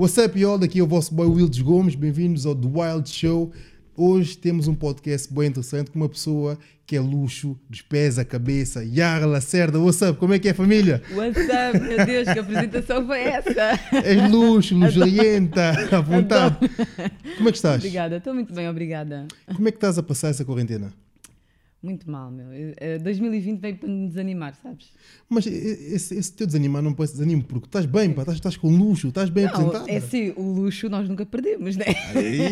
What's up, y'all? Daqui é o vosso boy Wildes Gomes. Bem-vindos ao The Wild Show. Hoje temos um podcast bem interessante com uma pessoa que é luxo, dos pés à cabeça. Yara Lacerda, what's up? Como é que é, família? What's up? Meu Deus, que apresentação foi essa? És luxo, luxurienta, à vontade. Como é que estás? Obrigada, estou muito bem, obrigada. Como é que estás a passar essa quarentena? Muito mal, meu. Eh, 2020 veio para me desanimar, sabes? Mas esse, esse teu desanimar não parece desanimo, porque estás bem, pá, estás, estás com luxo, estás bem não, apresentada. É sim, o luxo nós nunca perdemos, né?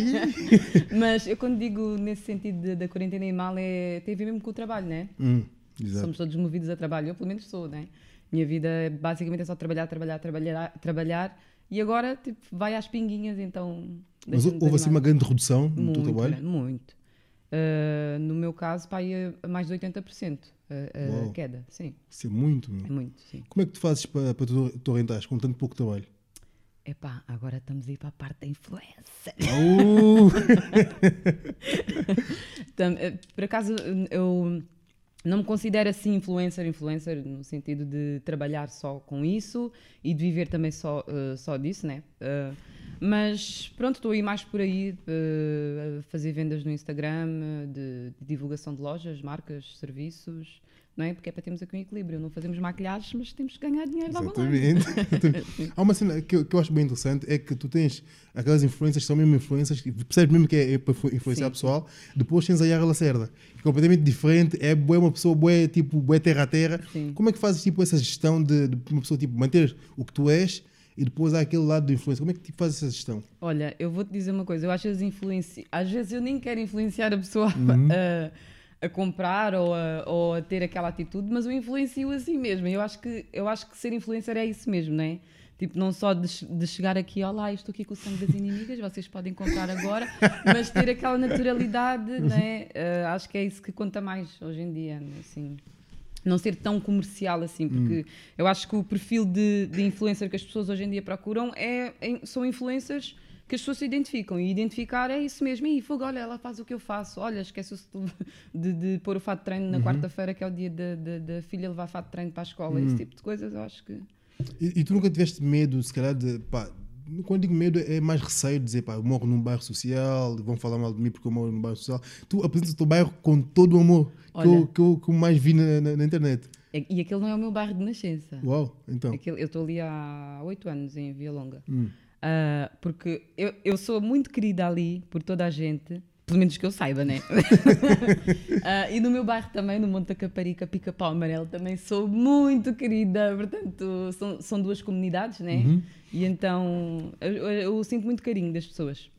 Mas eu quando digo nesse sentido de- da quarentena e mal, é, tem a ver mesmo com o trabalho, né? Hum, exato. Somos todos movidos a trabalho, eu pelo menos sou, né? Minha vida é basicamente é só trabalhar, trabalhar, trabalhar, trabalhar e agora tipo, vai às pinguinhas, então. Mas houve assim uma grande redução no muito, teu trabalho? grande, muito. Uh, no meu caso, pá, ia a mais de 80% a, a Uau. queda, sim, Isso é muito. meu. é muito, sim. Como é que tu fazes para, para te orientares com tanto pouco trabalho? Epá, agora estamos aí para a parte da influência. Uh, Por acaso, eu não me considero assim influencer, influencer no sentido de trabalhar só com isso e de viver também só, eh, só disso, né? Eh, mas pronto, estou aí mais por aí eh, a fazer vendas no Instagram, de, de divulgação de lojas, marcas, serviços, não é? Porque é para termos aqui um equilíbrio. Não fazemos maquilhagens, mas temos que ganhar dinheiro exatamente. Há uma cena que eu, que eu acho bem interessante é que tu tens aquelas influências que são mesmo influências, percebes mesmo que é, é para influ- influenciar Sim. pessoal, depois tens a Yara Lacerda, que é completamente diferente, é bué uma pessoa bué, tipo, bué terra a terra. Sim. Como é que fazes tipo, essa gestão de, de uma pessoa tipo, manter o que tu és e depois há aquele lado do influência? Como é que tipo, fazes essa gestão? Olha, eu vou-te dizer uma coisa, eu acho que as influenci... às vezes eu nem quero influenciar a pessoa Uhum. a, a comprar ou a, ou a ter aquela atitude, mas eu influencio assim mesmo. Eu acho que, eu acho que ser influencer é isso mesmo, não é? Tipo, não só de, de chegar aqui, olá, estou aqui com o sangue das inimigas, vocês podem comprar agora, mas ter aquela naturalidade, não é? Eh, acho que é isso que conta mais hoje em dia, assim. Não ser tão comercial assim, porque eu acho que o perfil de, de influencer que as pessoas hoje em dia procuram é, é- são influencers que as pessoas se identificam. E identificar é isso mesmo. E fogo, olha, ela faz o que eu faço. Olha, esquece-se de, de pôr o fato de treino na quarta-feira, que é o dia da filha levar fato de treino para a escola. Esse tipo de coisas, eu acho que. E, e tu nunca tiveste medo, se calhar, de. Pá, quando digo medo, é mais receio de dizer, pá, eu moro num bairro social, vão falar mal de mim porque eu moro num bairro social. Tu apresentas o teu bairro com todo o amor que eu, Olha. que, eu, que eu mais vi na, na- na internet. E e aquele não é o meu bairro de nascença. Uau, então. Aquele- eu estou ali há oito anos em Via Longa. Hum. Ah, porque eu, eu sou muito querida ali por toda a gente, pelo menos que eu saiba, né? Ah, e no meu bairro também, no Monte da Caparica, Pica-Pau Amarelo, também sou muito querida. Portanto, são, são duas comunidades, né? Uhum. E então eu, eu- eu sinto muito carinho das pessoas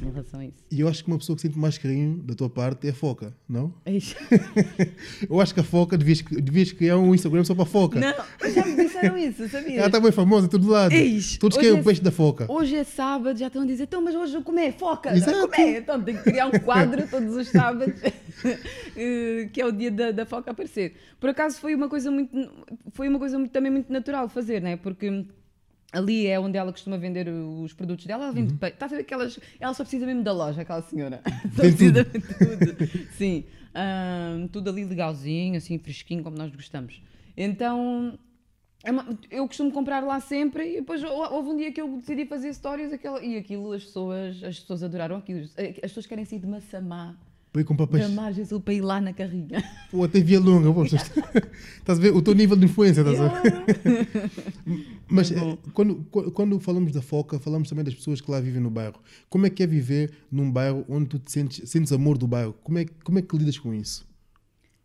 em relação a isso. E eu acho que uma pessoa que sente mais carinho da tua parte é a foca, não? Eu acho que a foca devias, devias criar um Instagram só para a foca. Não, já me disseram isso, sabias? Ela está bem famosa em todo lado. Eis, Todos querem é- o peixe da foca. Hoje é sábado, já estão a dizer, então, mas hoje eu comer foca, Exato. não comer. Então tem que criar um quadro todos os sábados, eh, que é o dia da, da foca aparecer. Por acaso foi uma coisa muito, foi uma coisa muito- também muito natural fazer, né? Porque ali é onde ela costuma vender os produtos dela, ela vende peixe. Está a ver aquelas, ela só precisa mesmo da loja, aquela senhora. Só precisa de tudo. Sim, Ahm, tudo ali legalzinho, assim, fresquinho, como nós gostamos. Então, é eu costumo comprar lá sempre e depois hou- houve um dia que eu decidi fazer stories aquela, e aquilo as pessoas, as pessoas adoraram aquilo. As pessoas querem sair de Massamá, Para ir comprar da peixe. Margem Sul, para ir lá na carrinha. Pô, até via longa. Pô, estás estás a ver o teu nível de influência, estás a ver? Mas É eh, quando, qu- quando falamos da foca, falamos também das pessoas que lá vivem no bairro. Como é que é viver num bairro onde tu te sentes, sentes amor do bairro? Como é, como é que lidas com isso?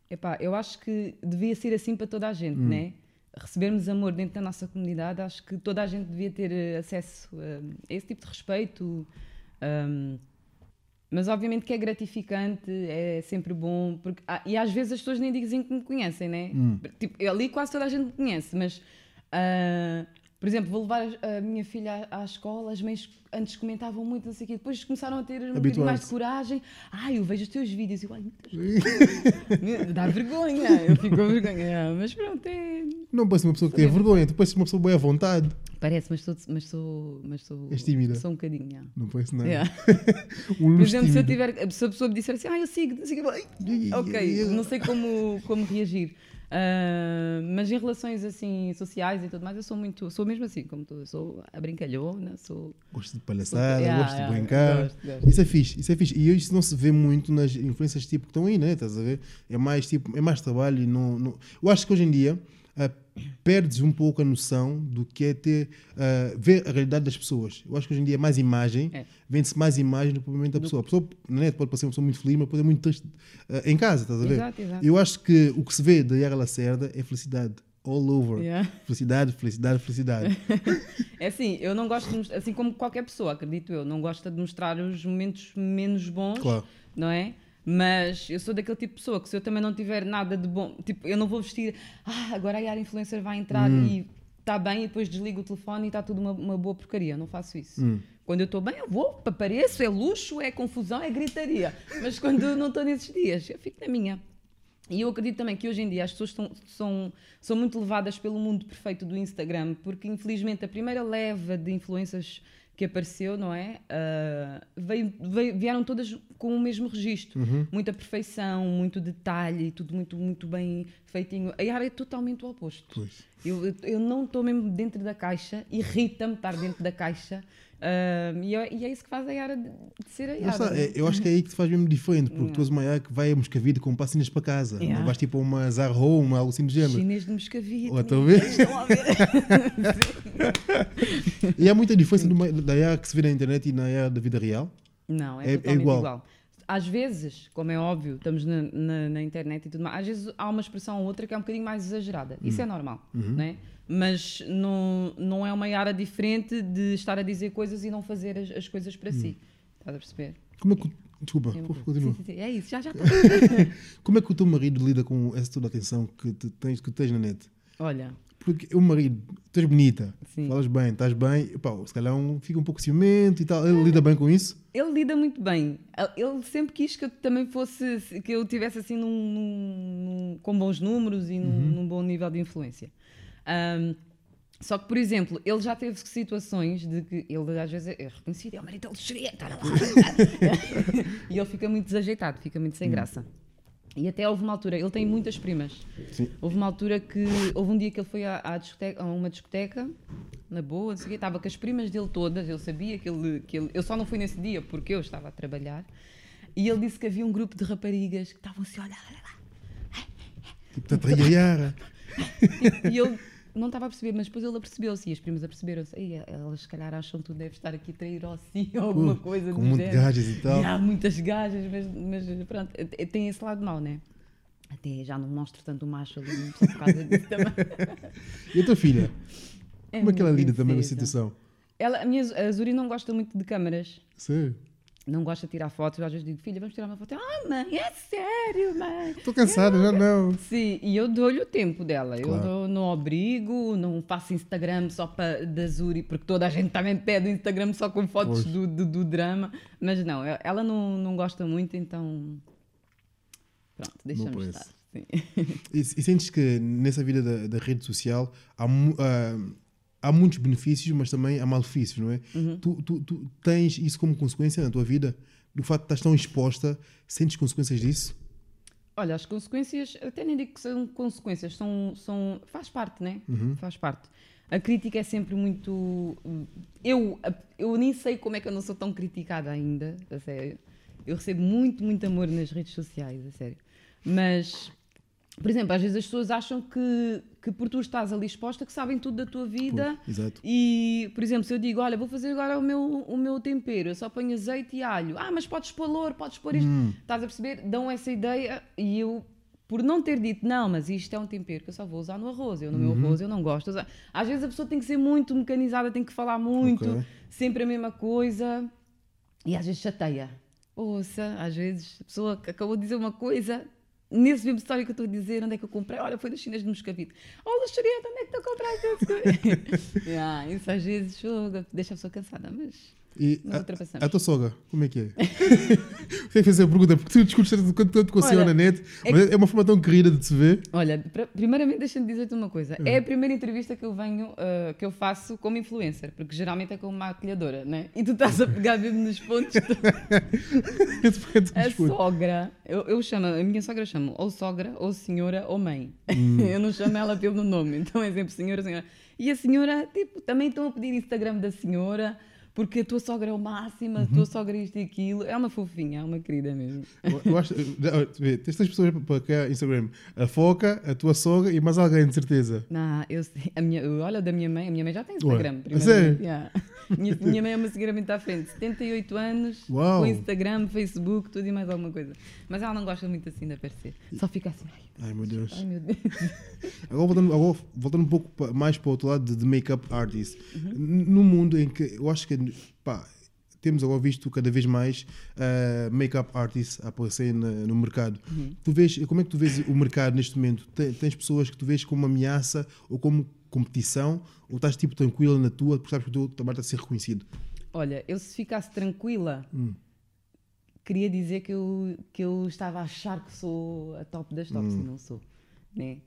Epá, eu acho que devia ser assim para toda a gente, né? Recebermos amor dentro da nossa comunidade, acho que toda a gente devia ter eh, acesso eh, a esse tipo de respeito. ahm, mas obviamente que é gratificante, é sempre bom, porque, ah, e às vezes as pessoas nem dizem que me conhecem, né? Tipo, ali quase toda a gente me conhece, mas ah, Por exemplo, vou levar a minha filha à, à escola, as mães antes comentavam muito, não sei o quê, depois começaram a ter um bocadinho mais de coragem. Ai, eu vejo os teus vídeos e eu, ai, dá vergonha, eu fico com vergonha. Ah, Mas pronto, é. Não parece uma pessoa que tem vergonha, tu pareces uma pessoa bem à vontade. Parece, mas sou, mas sou, mas sou, És tímida? sou um bocadinho. yeah. Não parece nada. Yeah. Um Por exemplo, se, eu tiver, se a pessoa me disser assim, ah, eu sigo, sigo, ok, não sei como, como reagir. Ah, mas em relações assim sociais e tudo mais, eu sou muito, sou mesmo assim, como tu, sou a brincalhona, sou. Gosto de palhaçada, Yeah, gosto yeah, de brincar. gosto, gosto. Isso é fixe, isso é fixe. E isso não se vê muito nas influências tipo que estão aí, né? Estás a ver? É mais tipo, é mais trabalho não, não... Eu acho que hoje em dia ah, perdes um pouco a noção do que é ter ah, ver a realidade das pessoas. Eu acho que hoje em dia é mais imagem, É. vende-se mais imagem do que propriamente da pessoa. A pessoa na net pode parecer uma pessoa muito feliz, mas pode ter muito texto ah, em casa, estás a ver? Exato, exato. Eu acho que o que se vê da Yara Lacerda é felicidade. All over. Yeah. Felicidade, felicidade, felicidade. É assim, eu não gosto de assim como qualquer pessoa, acredito eu, não gosta de mostrar os momentos menos bons, Claro. não é? Mas eu sou daquele tipo de pessoa que se eu também não tiver nada de bom, tipo, eu não vou vestir, ah, agora a Yara Influencer vai entrar Hum. e está bem e depois desligo o telefone e está tudo uma, uma boa porcaria. Não faço isso. Hum. Quando eu estou bem, eu vou, apareço, é luxo, é confusão, é gritaria. Mas quando não estou nesses dias, eu fico na minha. E eu acredito também que hoje em dia as pessoas estão- são, são muito levadas pelo mundo perfeito do Instagram, porque infelizmente a primeira leva de influências que apareceu, não é? Ah, veio- veio- vieram todas com o mesmo registro. Muita perfeição, muito detalhe, tudo muito, muito bem feitinho. A Yara é totalmente o oposto. Pois. Eu, eu não estou mesmo dentro da caixa, irrita-me estar dentro da caixa. Ah, e, é, e é isso que faz a Yara de, de ser a Yara. está, né? é- eu acho que é aí que te faz mesmo diferente, porque tu és uma Yara que vai a Moscavide com passinhas para casa. Yeah. Não vais tipo a uma Zara Home, algo assim do género. Chinês de Moscavide. Ou estão a ver? Estão a ver? E há muita diferença numa- da Yara que se vê na internet e na Yara da vida real. Não, é, É- é igual. igual. Às vezes, como é óbvio, estamos na, na- na internet e tudo mais, às vezes há uma expressão ou outra que é um bocadinho mais exagerada. Isso é Hum. normal, Uhum. né? Mas não, não é uma área diferente de estar a dizer coisas e não fazer as, as coisas para si. Estás a perceber? Como é que. Desculpa, É continua. Sim, sim, sim. É isso, já já. Como é que o teu marido lida com essa toda a atenção que tu tens, que tens na net? Olha, Porque o marido, tu és bonita, Sim. falas bem, estás bem, pá, se calhar um, fica um pouco ciumento e tal. Ele lida bem com isso? ele lida muito bem. Ele sempre quis que eu também fosse, que eu tivesse assim num, num- com bons números e num, Uhum. num bom nível de influência. Ahm, só que, por exemplo, ele já teve situações de que ele às vezes é reconhecido, é o marido dele tá e ele fica muito desajeitado, fica muito Hum. sem graça. E até houve uma altura, ele tem muitas primas. Sim. Houve uma altura que. Houve um dia que ele foi à, à discoteca- a uma discoteca, na boa, não sei o quê, estava com as primas dele todas, eu sabia que ele, que ele. Eu só não fui nesse dia porque eu estava a trabalhar. E ele disse que havia um grupo de raparigas que estavam assim a olhar, olha lá. Tipo, a Yara. E ele não estava a perceber, mas depois ele apercebeu-se e as primas aperceberam-se. "Ei, Elas se calhar acham que tu deves estar aqui a trair ou assim, ou alguma Pô, coisa com género." gajas e tal. E há muitas gajas, mas, mas pronto, eh, tem esse lado mau, né? Até já não mostro tanto o macho ali por causa disso também. E a tua filha? Como é que ela lida também na situação? Ela, a minha a Zuri não gosta muito de câmaras. Sério? Não gosta de tirar fotos. Às vezes digo, filha, vamos tirar uma foto. Ah, mãe, é sério, mãe. Estou cansada, já não. Sim, e eu dou-lhe o tempo dela. Eu Claro. dou- não obrigo, não faço Instagram só para da Zuri, porque toda a gente também pede Instagram só com fotos do, do, do drama. Mas não, eu- ela não, não gosta muito, então. Pronto, deixamos estar. Sim. E, e sentes que nessa vida da, da rede social há, ah, há muitos benefícios, mas também há malefícios, não é? Uhum. Tu, tu, tu tens isso como consequência na tua vida? Do facto de estás tão exposta, sentes consequências disso? Olha, as consequências, até nem digo que são consequências, são, são faz parte, né? Faz parte. A crítica é sempre muito. Eu, eu nem sei como é que eu não sou tão criticada ainda, a sério. Eu recebo muito, muito amor nas redes sociais, a sério. Mas, por exemplo, às vezes as pessoas acham que, que por tu estás ali exposta que sabem tudo da tua vida. Pois, exato. E, por exemplo, se eu digo, olha, vou fazer agora o meu, o meu tempero, eu só ponho azeite e alho. Ah, mas podes pôr louro, podes pôr isto. Estás a perceber? Dão essa ideia e eu, por não ter dito, não, mas isto é um tempero que eu só vou usar no arroz. Eu no meu arroz eu não gosto de usar. Às vezes a pessoa tem que ser muito mecanizada, tem que falar muito, Ok. sempre a mesma coisa. E às vezes chateia. Ouça, às vezes a pessoa acabou de dizer uma coisa, nesse mesmo história que eu estou a dizer, onde é que eu comprei? Olha, foi das Chinas de Moscavide. Oh, Luxurieta, onde é que tu compraste isso? yeah, isso às vezes deixa a pessoa cansada, mas E a, a tua sogra, como é que é? Tem que fazer a pergunta, porque tu discutes tanto quanto tanto com a senhora na net, é mas é uma forma tão querida de se ver. Olha, primeiramente deixa-me dizer-te uma coisa. Hum. É a primeira entrevista que eu venho, ah, que eu faço como influencer, porque geralmente é como maquilhadora, né? E tu estás a pegar mesmo nos pontos. A sogra, eu, eu chamo, a minha sogra chama ou sogra, ou senhora, ou mãe. Hum. eu não chamo ela pelo nome, então é sempre senhora, senhora. E a senhora, tipo, também estão a pedir Instagram da senhora, porque a tua sogra é o máximo, a Uhum. tua sogra é isto e aquilo. É uma fofinha, é uma querida mesmo. Eu, acho, tens três pessoas para criar Instagram: a foca, a tua sogra e mais alguém, de certeza. Não, eu, sei- a minha, eu olho da minha mãe, a minha mãe já tem Ué, Instagram. primeiramente, sério? yeah. Minha, minha mãe é uma seguidora muito à frente, 78 anos, Uau. com Instagram, Facebook, tudo e mais alguma coisa. Mas ela não gosta muito assim de aparecer. Só fica assim, ai, Ai meu Deus. ai meu Deus. Agora voltando, agora voltando um pouco mais para o outro lado de, de make-up artist. Uhum. No mundo em que eu acho que pá, temos agora visto cada vez mais uh, make-up artists a aparecer na- no mercado. Uhum. Tu vês, como é que tu vês o mercado neste momento? Te- Tens pessoas que tu vês como ameaça ou como competição ou estás tipo tranquila na tua porque sabes que o teu trabalho está a ser reconhecido? Olha, eu se ficasse tranquila, queria dizer que eu, que eu estava a achar que sou a top das tops e não sou. Né?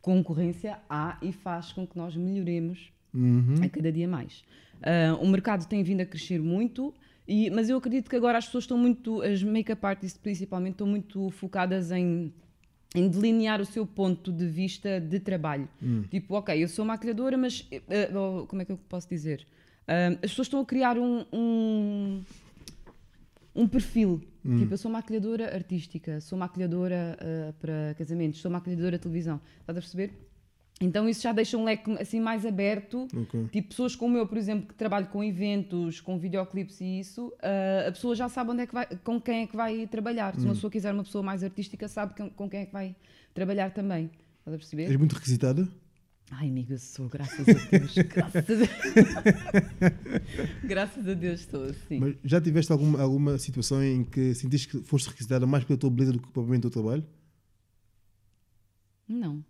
Concorrência há e faz com que nós melhoremos Uhum. a cada dia mais. Ah, o mercado tem vindo a crescer muito, e, mas eu acredito que agora as pessoas estão muito, as make-up artists principalmente, estão muito focadas em, em delinear o seu ponto de vista de trabalho. Tipo, ok, eu sou maquilhadora, mas oh, como é que eu posso dizer? Ah, as pessoas estão a criar um- um, um perfil. Tipo, eu sou maquilhadora artística, sou maquilhadora ah, para casamentos, sou maquilhadora de televisão. Estás a perceber? Então isso já deixa um leque assim mais aberto. Ok. Tipo, pessoas como eu, por exemplo, que trabalho com eventos, com videoclipes e isso, ah, a pessoa já sabe onde é que vai, com quem é que vai trabalhar. Se uma pessoa quiser uma pessoa mais artística, sabe com, com quem é que vai trabalhar também. Estás a perceber? És muito requisitada? Ai, amiga, sou, graças a Deus. graças a Deus. graças a Deus estou assim. Mas já tiveste alguma, alguma situação em que sentiste que foste requisitada mais pela tua beleza do que propriamente o teu trabalho? Não.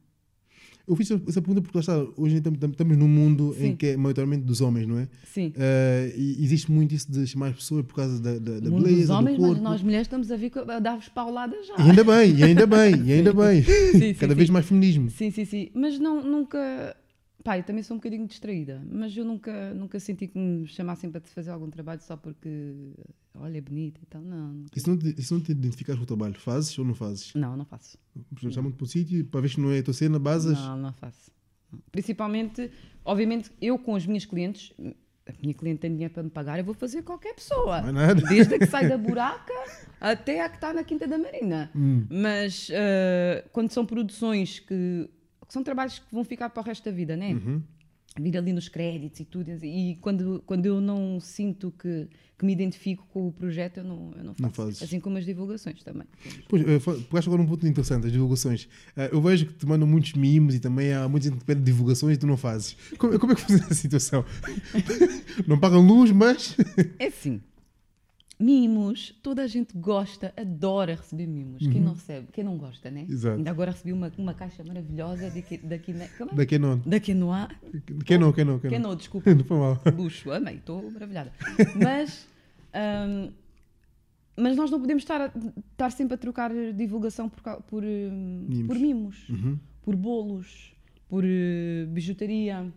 Eu fiz essa pergunta porque está, hoje em estamos- num mundo em Sim. que é maioritariamente dos homens, não é? Sim. Eh, e existe muito isso de chamar as pessoas por causa da, da, da beleza, dos homens, do mas corpo. nós mulheres estamos a vir a dar-vos pauladas já. E ainda bem, e ainda bem, e ainda bem. sim, Cada sim. vez mais feminismo. Sim, sim, sim. Mas não, nunca. Pai, também sou um bocadinho distraída, mas eu nunca, nunca senti que me chamassem para te fazer algum trabalho só porque, olha, é bonita e tal. Não, E se não te, se não te identificas com o trabalho, fazes ou não fazes? não, não faço. Chamam-te para o sítio para ver que não é a tua cena, basas. Não, não faço. Não. Principalmente, obviamente, eu com as minhas clientes, a minha cliente tem dinheiro para me pagar, eu vou fazer qualquer pessoa. Não é nada. Desde a que sai da buraca até a que está na Quinta da Marina. Hum. Mas ah, quando são produções que, que são trabalhos que vão ficar para o resto da vida, né? Uhum. Vir ali nos créditos e tudo. E quando, quando eu não sinto que, que me identifico com o projeto, eu não, eu não faço. Não fazes. Assim como as divulgações também. Pois, eh, pegaste agora um ponto interessante, as divulgações. Eh, eu vejo que te mandam muitos mimos e também há muita gente que pede divulgações e tu não fazes. Como, como é que fazes essa situação? não pagam luz, mas. É assim. Mimos, toda a gente gosta, adora receber mimos. Quem não recebe, quem não gosta, né? Uhum. Exato. Ainda agora recebi uma, uma caixa maravilhosa daqui, daqui, na- como é? Da da. Quem não, quem não, quem não. desculpa. Não foi mal. Luxo, amei, estou maravilhada. Mas, hum, mas nós não podemos estar, a- estar sempre a trocar divulgação por, cau- por, hum, Mimos. por mimos, Uhum. por bolos, por eh, bijutaria.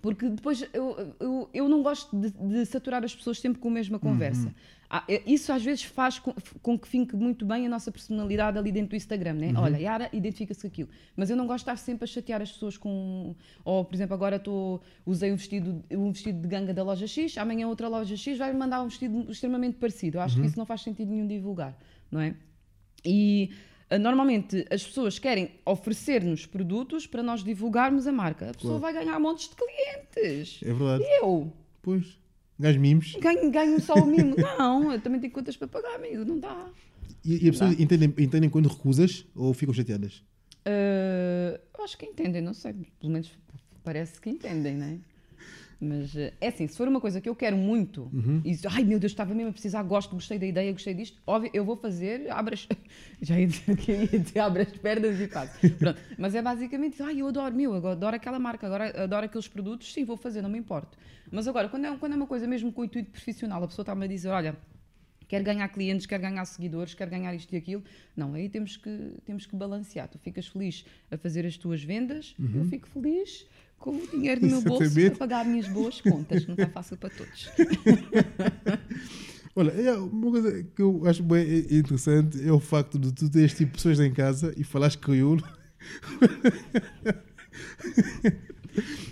Porque depois eu, eu, eu não gosto de, de saturar as pessoas sempre com a mesma conversa. Ah, eh, isso às vezes faz com, com que fique muito bem a nossa personalidade ali dentro do Instagram, né? Olha, Yara identifica-se com aquilo. Mas eu não gosto de estar sempre a chatear as pessoas com. Ou, por exemplo, agora estou usei um vestido, um vestido de ganga da loja X, amanhã outra loja X vai-me mandar um vestido extremamente parecido. Eu acho que isso não faz sentido nenhum divulgar, não é? E normalmente as pessoas querem oferecer-nos produtos para nós divulgarmos a marca. A pessoa vai ganhar montes de clientes. É verdade. E eu? Pois. Gás mimos. Ganho, ganho só o mimo. Não, eu também tenho contas para pagar, amigo. Não dá. E, e as pessoas entendem, entendem quando recusas ou ficam chateadas? Ah, eu acho que entendem, não sei. Pelo menos parece que entendem, né? Mas eh, é assim, se for uma coisa que eu quero muito Uhum. e ai meu Deus, estava mesmo a precisar, gosto, gostei da ideia, gostei disto, óbvio, eu vou fazer, abro as. Já ia dizer que ia dizer, abro as pernas e faço. Pronto. Mas é basicamente ai eu adoro, meu, eu adoro aquela marca, agora adoro aqueles produtos, sim, vou fazer, não me importo. Mas agora, quando é, quando é uma coisa mesmo com o intuito profissional, a pessoa está-me a dizer, olha. Quer ganhar clientes, quer ganhar seguidores, quer ganhar isto e aquilo. Não, aí temos que, temos que balancear. Tu ficas feliz a fazer as tuas vendas, eu fico feliz com o dinheiro no meu bolso a Exatamente. pagar as minhas boas contas, que não está fácil para todos. Olha, é uma coisa que eu acho bem interessante é o facto de tu teres tipo pessoas em casa e falares crioulo.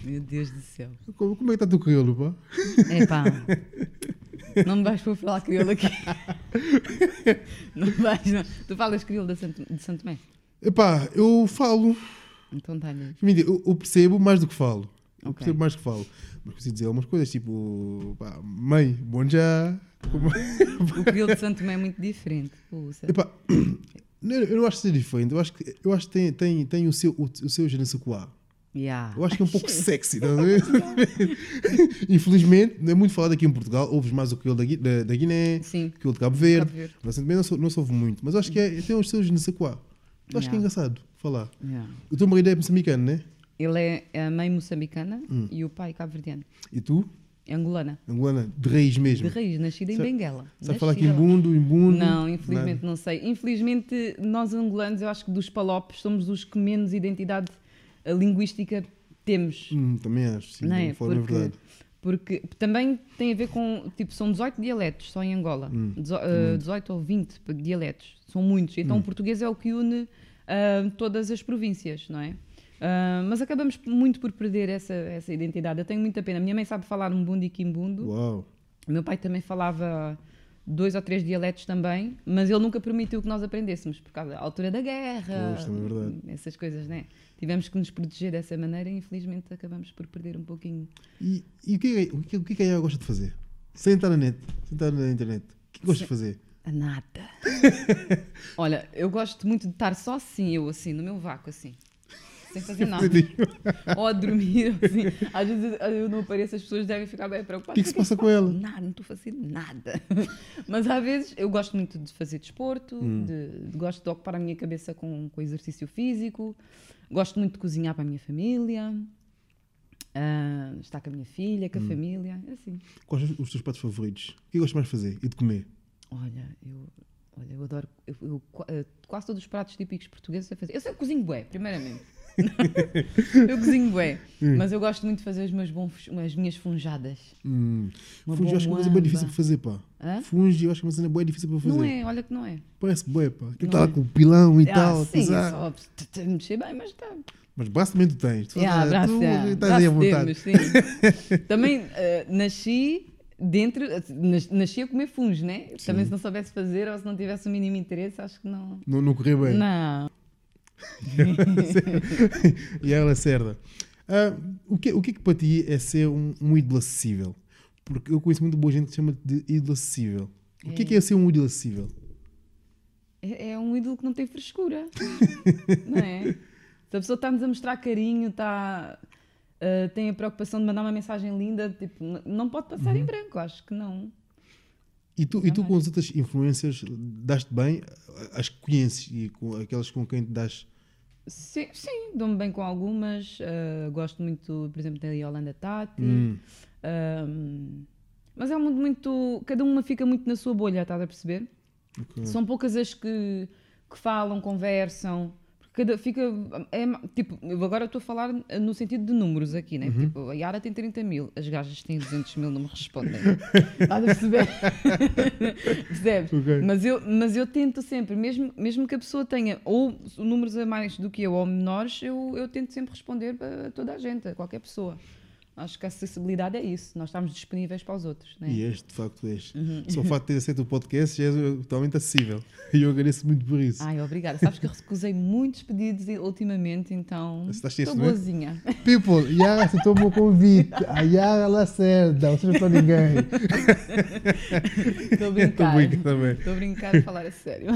Meu Deus do céu. Como, como é que está o teu crioulo, pá? É pá. Não me vais para falar crioulo aqui. Não vais, não. Tu falas crioulo de Santo, de Santo Tomé? Epá, eu falo. Então dá-lhe. Mentira, Eu, eu percebo mais do que falo. Eu percebo mais do que falo. Mas preciso dizer algumas coisas, tipo, pá, mãe, bom dia. Como- O crioulo de Santo Tomé é muito diferente. Epá, eu não acho que seja diferente. Eu acho que, eu acho que tem, tem, tem o seu, o, o seu quoi. Yeah. Eu acho que é um pouco sexy. estás a ver? Infelizmente, não é muito falado aqui em Portugal. Ouves mais o crioulo da, da, da Guiné, Sim. o crioulo de Cabo Verde. Cabo Verde. Mas também não, sou, não se ouve muito. Mas acho que é, tem os seus je acho que é Yeah. engraçado falar. Yeah. O teu marido é moçambicano, né? Ele é a mãe moçambicana Hum. e o pai cabo-verdiano. E tu? Angolana. Angolana, de raiz mesmo. De raiz, nascida em Sabe- Benguela. Sabe falar aqui Nascida lá. em bundo, em bundo? Não, infelizmente não sei. Infelizmente, nós angolanos, eu acho que dos palopes somos os que menos identidade eh, linguística temos. Hum, também acho, sim, não de é? forma Porque, verdade. Porque também tem a ver com, tipo, são 18 dialetos só em Angola. Hum, Dezo- eh, 18 ou 20 dialetos. São muitos. Então Hum. o português é o que une ah, todas as províncias, não é? Ah, mas acabamos muito por perder essa, essa identidade. Eu tenho muita pena. Minha mãe sabe falar um bundo e quimbundo. Uau. O meu pai também falava dois ou três dialetos também, mas ele nunca permitiu que nós aprendêssemos por causa da altura da guerra, é essas coisas, né? Tivemos que nos proteger dessa maneira e infelizmente acabamos por perder um pouquinho. E, e o, que é, o, que, o que é a Yara gosta de fazer? Sem estar na net, sem estar na internet. O que é que gosta de fazer? A nada. Olha, eu gosto muito de estar só assim, eu assim, no meu vácuo, assim. Sem fazer nada. ou a dormir, assim. Às vezes eu não apareço, as pessoas devem ficar bem O preocupadas. que é que se passa com ela? Nada, não estou a fazer nada. Mas às vezes eu gosto muito de fazer desporto, Hum. de, de- gosto de ocupar a minha cabeça com, com exercício físico, gosto muito de cozinhar para a minha família, ah, estar com a minha filha, Hum. com a família, assim. Quais são os teus pratos favoritos? O que gostas mais de fazer e de comer? Olha, eu, olha, eu adoro. Eu, eu qua- quase todos os pratos típicos portugueses eu sei fazer. Eu sei eu cozinho bué, primeiramente. eu cozinho bué. Hum. Mas eu gosto muito de fazer os meus bons, as minhas funjadas. Hum. Uma Fungi eu acho que é uma coisa bem difícil para fazer, pá. Hã? Fungi eu acho que é uma cena bem difícil para fazer. Não é, olha que não é. Parece bué, pá. Não está lá é. com o pilão e Ah, tal. sim, coisar. só mexer bem, mas está. Mas braço também tu tens. Tu, Yeah, tu braço, yeah, estás aí à vontade. temos, sim. Também eh, nasci dentro, nas- nasci a comer fungos, né? Também se não soubesse fazer ou se não tivesse o mínimo interesse, acho que não. Não, não correu bem. Não. e ela cerda. Ah, o, que, o que é que para ti é ser um, um ídolo acessível? Porque eu conheço muito boa gente que chama de ídolo acessível. O que é que é ser um ídolo acessível? É, é um ídolo que não tem frescura. não é? Se a pessoa está-nos a mostrar carinho, está, ah, tem a preocupação de mandar uma mensagem linda, tipo, não pode passar Uhum. em branco, acho que não. E tu, e tu com as outras influências daste bem as que conheces e com aquelas com quem te das. Sim, sim dou-me bem com algumas. ah, gosto muito, por exemplo, da Yolanda Tati. Hum, mas é um mundo muito. Cada uma fica muito na sua bolha, estás a perceber? ok. São poucas as que, que falam, conversam. Cada, fica. É, tipo, agora estou a falar no sentido de números aqui, né? Tipo, a Yara tem 30 mil, as gajas têm 200 mil, não me respondem. Estás a perceber? Percebes? Ok. Mas, eu, mas eu tento sempre, mesmo, mesmo que a pessoa tenha ou números a mais do que eu ou menores, eu, eu tento sempre responder para toda a gente, a qualquer pessoa. Acho que a acessibilidade é isso, nós estamos disponíveis para os outros. Né? E és, de facto, és. Uhum. Só o facto de ter aceito o podcast já és totalmente acessível. E eu agradeço muito por isso. Ai, obrigada. Sabes que eu recusei muitos pedidos ultimamente, então estou não é? boazinha. People, Yara aceitou o meu convite. A Yara Lacerda, ou seja, para ninguém. Estou a Estou brincar. brincando também. Estou a brincar a falar a sério.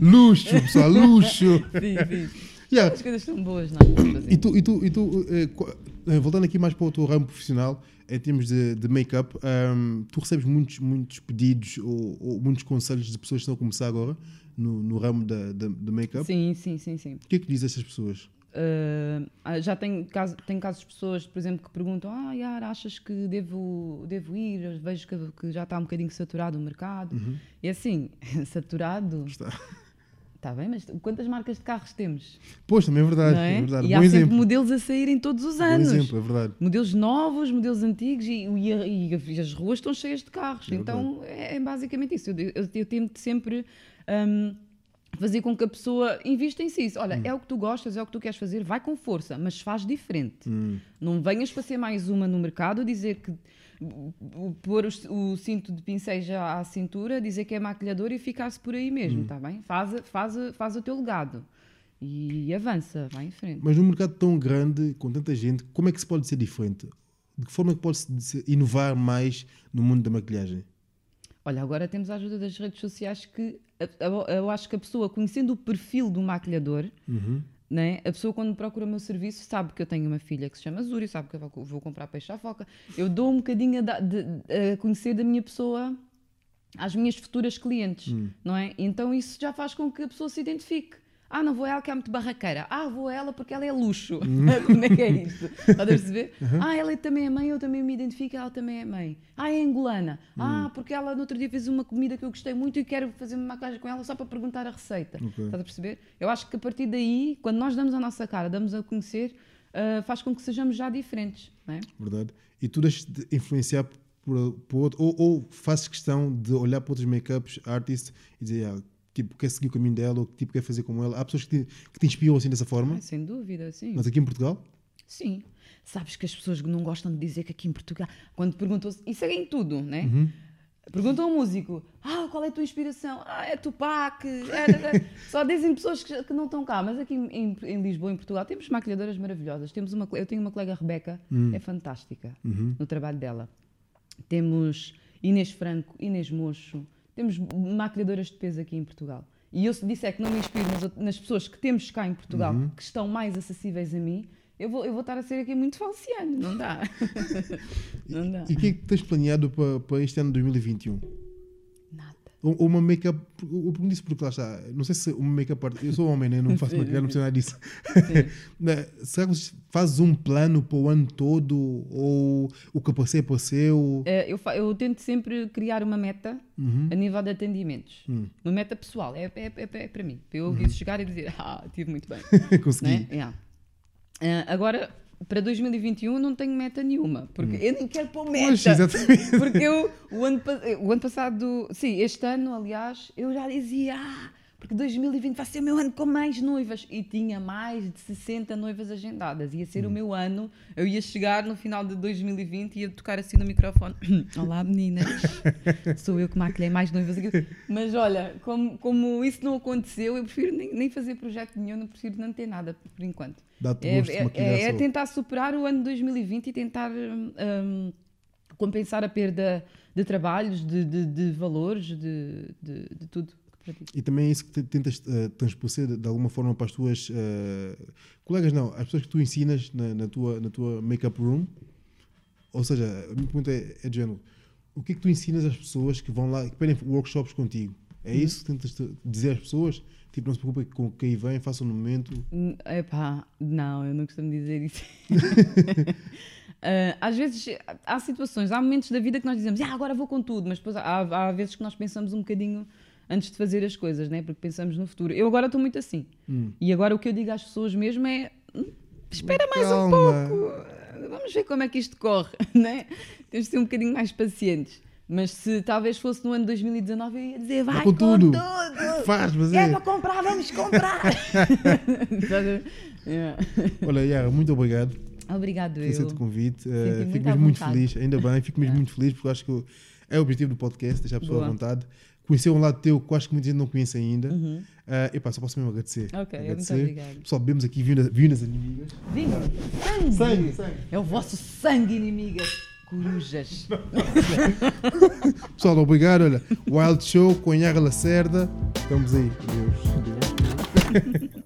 Luxo, pessoal, luxo. sim, sim. Yara, As coisas estão boas, não é? e tu, e tu, e tu eh, qu- Eh, Voltando aqui mais para o teu ramo profissional, em termos de, de make-up, ahm, tu recebes muitos, muitos pedidos ou, ou muitos conselhos de pessoas que estão a começar agora no, no ramo da, da, do make-up. Sim, sim, sim, sim. O que é que diz estas pessoas? Uh, já tenho, caso, tenho casos de pessoas, por exemplo, que perguntam: Ah, Yara, achas que devo, devo ir? Vejo que, que já está um bocadinho saturado o mercado. E assim, saturado, Uhum. Está. Está bem, mas quantas marcas de carros temos? Pois, também é verdade. é? é verdade. E Bom há sempre exemplo. modelos a saírem todos os Bom anos. exemplo, é verdade. Modelos novos, modelos antigos e, e e as ruas estão cheias de carros. É então é, é basicamente isso. Eu, eu, eu tento sempre hum, fazer com que a pessoa invista em si. Olha, Hum. é o que tu gostas, é o que tu queres fazer, vai com força, mas faz diferente. Hum. Não venhas para ser mais uma no mercado dizer que pôr o, o cinto de pincéis já à cintura, dizer que é maquilhador e ficar-se por aí Hum. mesmo, tá bem? Faz, faz, faz o teu legado e avança, vai em frente. Mas num mercado tão grande, com tanta gente, como é que se pode ser diferente? De que forma é que pode-se inovar mais no mundo da maquilhagem? Olha, agora temos a ajuda das redes sociais que eu acho que a pessoa, conhecendo o perfil do maquilhador, Uhum. né, a pessoa quando procura o meu serviço sabe que eu tenho uma filha que se chama Zuri, sabe que eu vou, comprar peixe à foca. Eu dou um bocadinho a, da- de- a conhecer da minha pessoa às minhas futuras clientes, não é? Então isso já faz com que a pessoa se identifique. Ah, não vou a ela que é muito barraqueira. Ah, vou a ela porque ela é luxo. Como é que é isto? Estás a perceber? Ah, ela também é mãe, eu também me identifico, ela também é mãe. Ah, é angolana. Ah, porque ela no outro dia fez uma comida que eu gostei muito e quero fazer uma maquilhagem com ela só para perguntar a receita. Ok. Estás a perceber? Eu acho que a partir daí, quando nós damos a nossa cara, damos a conhecer, ah, faz com que sejamos já diferentes. Não é? Verdade? E tu deixas de influenciar por, por outro, ou, ou fazes questão de olhar para outros make-ups, artists, e dizer, ah, tipo, quer seguir o caminho dela, ou tipo, quer fazer como ela. Há pessoas que te, que te inspiram assim dessa forma, Ai, sem dúvida, sim. mas aqui em Portugal, Sim. Sabes que as pessoas não gostam de dizer que aqui em Portugal, quando perguntam, isso é em tudo, né? Perguntam ao músico, ah, qual é a tua inspiração? Ah, é Tupac. é, é, é." Só dizem pessoas que, que não estão cá, mas aqui em, em Lisboa, em Portugal, temos maquilhadoras maravilhosas. Temos uma, eu tenho uma colega, Rebeca, é fantástica no trabalho dela. Temos Inês Franco, Inês Mocho, temos maquilhadoras de peso aqui em Portugal. E eu se disser que não me inspiro nas, pessoas que temos cá em Portugal, que estão mais acessíveis a mim, eu vou, eu vou estar a ser aqui muito falciano, não dá. não dá. e o que é que tens planeado para, para este ano de 2021? Uma make-up, eu pergunto isso porque lá está, não sei se uma make-up art, eu sou homem, né? não faço maquilhagem, não percebo nada disso. Né, Será que fazes um plano para o ano todo, ou o que apareceu, apareceu? Eh, eu, eu tento sempre criar uma meta Uhum. a nível de atendimentos. Hum. Uma meta pessoal, é, é, é, é para mim. Para eu ouvir chegar e dizer, ah, tive muito bem. Consegui. né? Yeah. Ah, agora, para 2021 não tenho meta nenhuma, porque eu nem quero pôr meta. Hum. Pois, exatamente. Porque eu, o ano, o ano passado, sim, este ano, aliás, eu já dizia, ah, porque 2020 vai ser o meu ano com mais noivas. E tinha mais de 60 noivas agendadas. Ia ser o meu ano. Eu ia chegar no final de 2020 e ia tocar assim no microfone. Olá, meninas. Sou eu que maquilhei mais noivas aqui. Mas olha, como, como isso não aconteceu, eu prefiro nem, nem fazer projeto nenhum, não prefiro não ter nada por enquanto. Dá-te É, gosto é- é- é tentar superar o ano de 2020 e tentar hum, hum, compensar a perda de trabalhos, de, de- de valores, de, de- de tudo. E também é isso que te- tentas uh, transpor de, alguma forma para as tuas uh, colegas, não, as pessoas que tu ensinas na, na tua, na tua make-up room. Ou seja, a minha pergunta é, é de género: o que é que tu ensinas às pessoas que vão lá, que pedem workshops contigo? É Uhum. isso que tentas te- dizer às pessoas? Tipo, não se preocupem com o que aí vem, façam no momento. Hum, Epá, não, eu não costumo dizer isso. Ah, às vezes há situações, há momentos da vida que nós dizemos, ah, agora vou com tudo, mas depois há, há vezes que nós pensamos um bocadinho antes de fazer as coisas, né? porque pensamos no futuro. Eu agora estou muito assim. Hum. E agora o que eu digo às pessoas mesmo é: "Hum, espera mais Calma. um pouco, vamos ver como é que isto corre, né? Temos de ser um bocadinho mais pacientes. Mas se talvez fosse no ano 2019, eu ia dizer: vai, com com, tudo." tudo! Faz, mas É é. para comprar, vamos comprar! Yeah. Olha, Yara, muito obrigado Obrigado, por eu. convite. Uh, fico mesmo muito feliz, ainda bem, fico mesmo muito feliz porque acho que é o objetivo do podcast, deixar a pessoa à Boa. vontade. Conhecer um lado teu que eu acho que muita gente não conhece ainda. Uhum. Uh, epá, só posso mesmo agradecer. Ok, muito agradecer. obrigada. Pessoal, bebemos aqui vinho, vinho nas inimigas. Vinho, sangue. Sangue, sangue. É o vosso sangue, inimigas. Corujas. Pessoal, obrigado. Olha, Wild Show com Yara Lacerda. Estamos aí. Adeus. Adeus.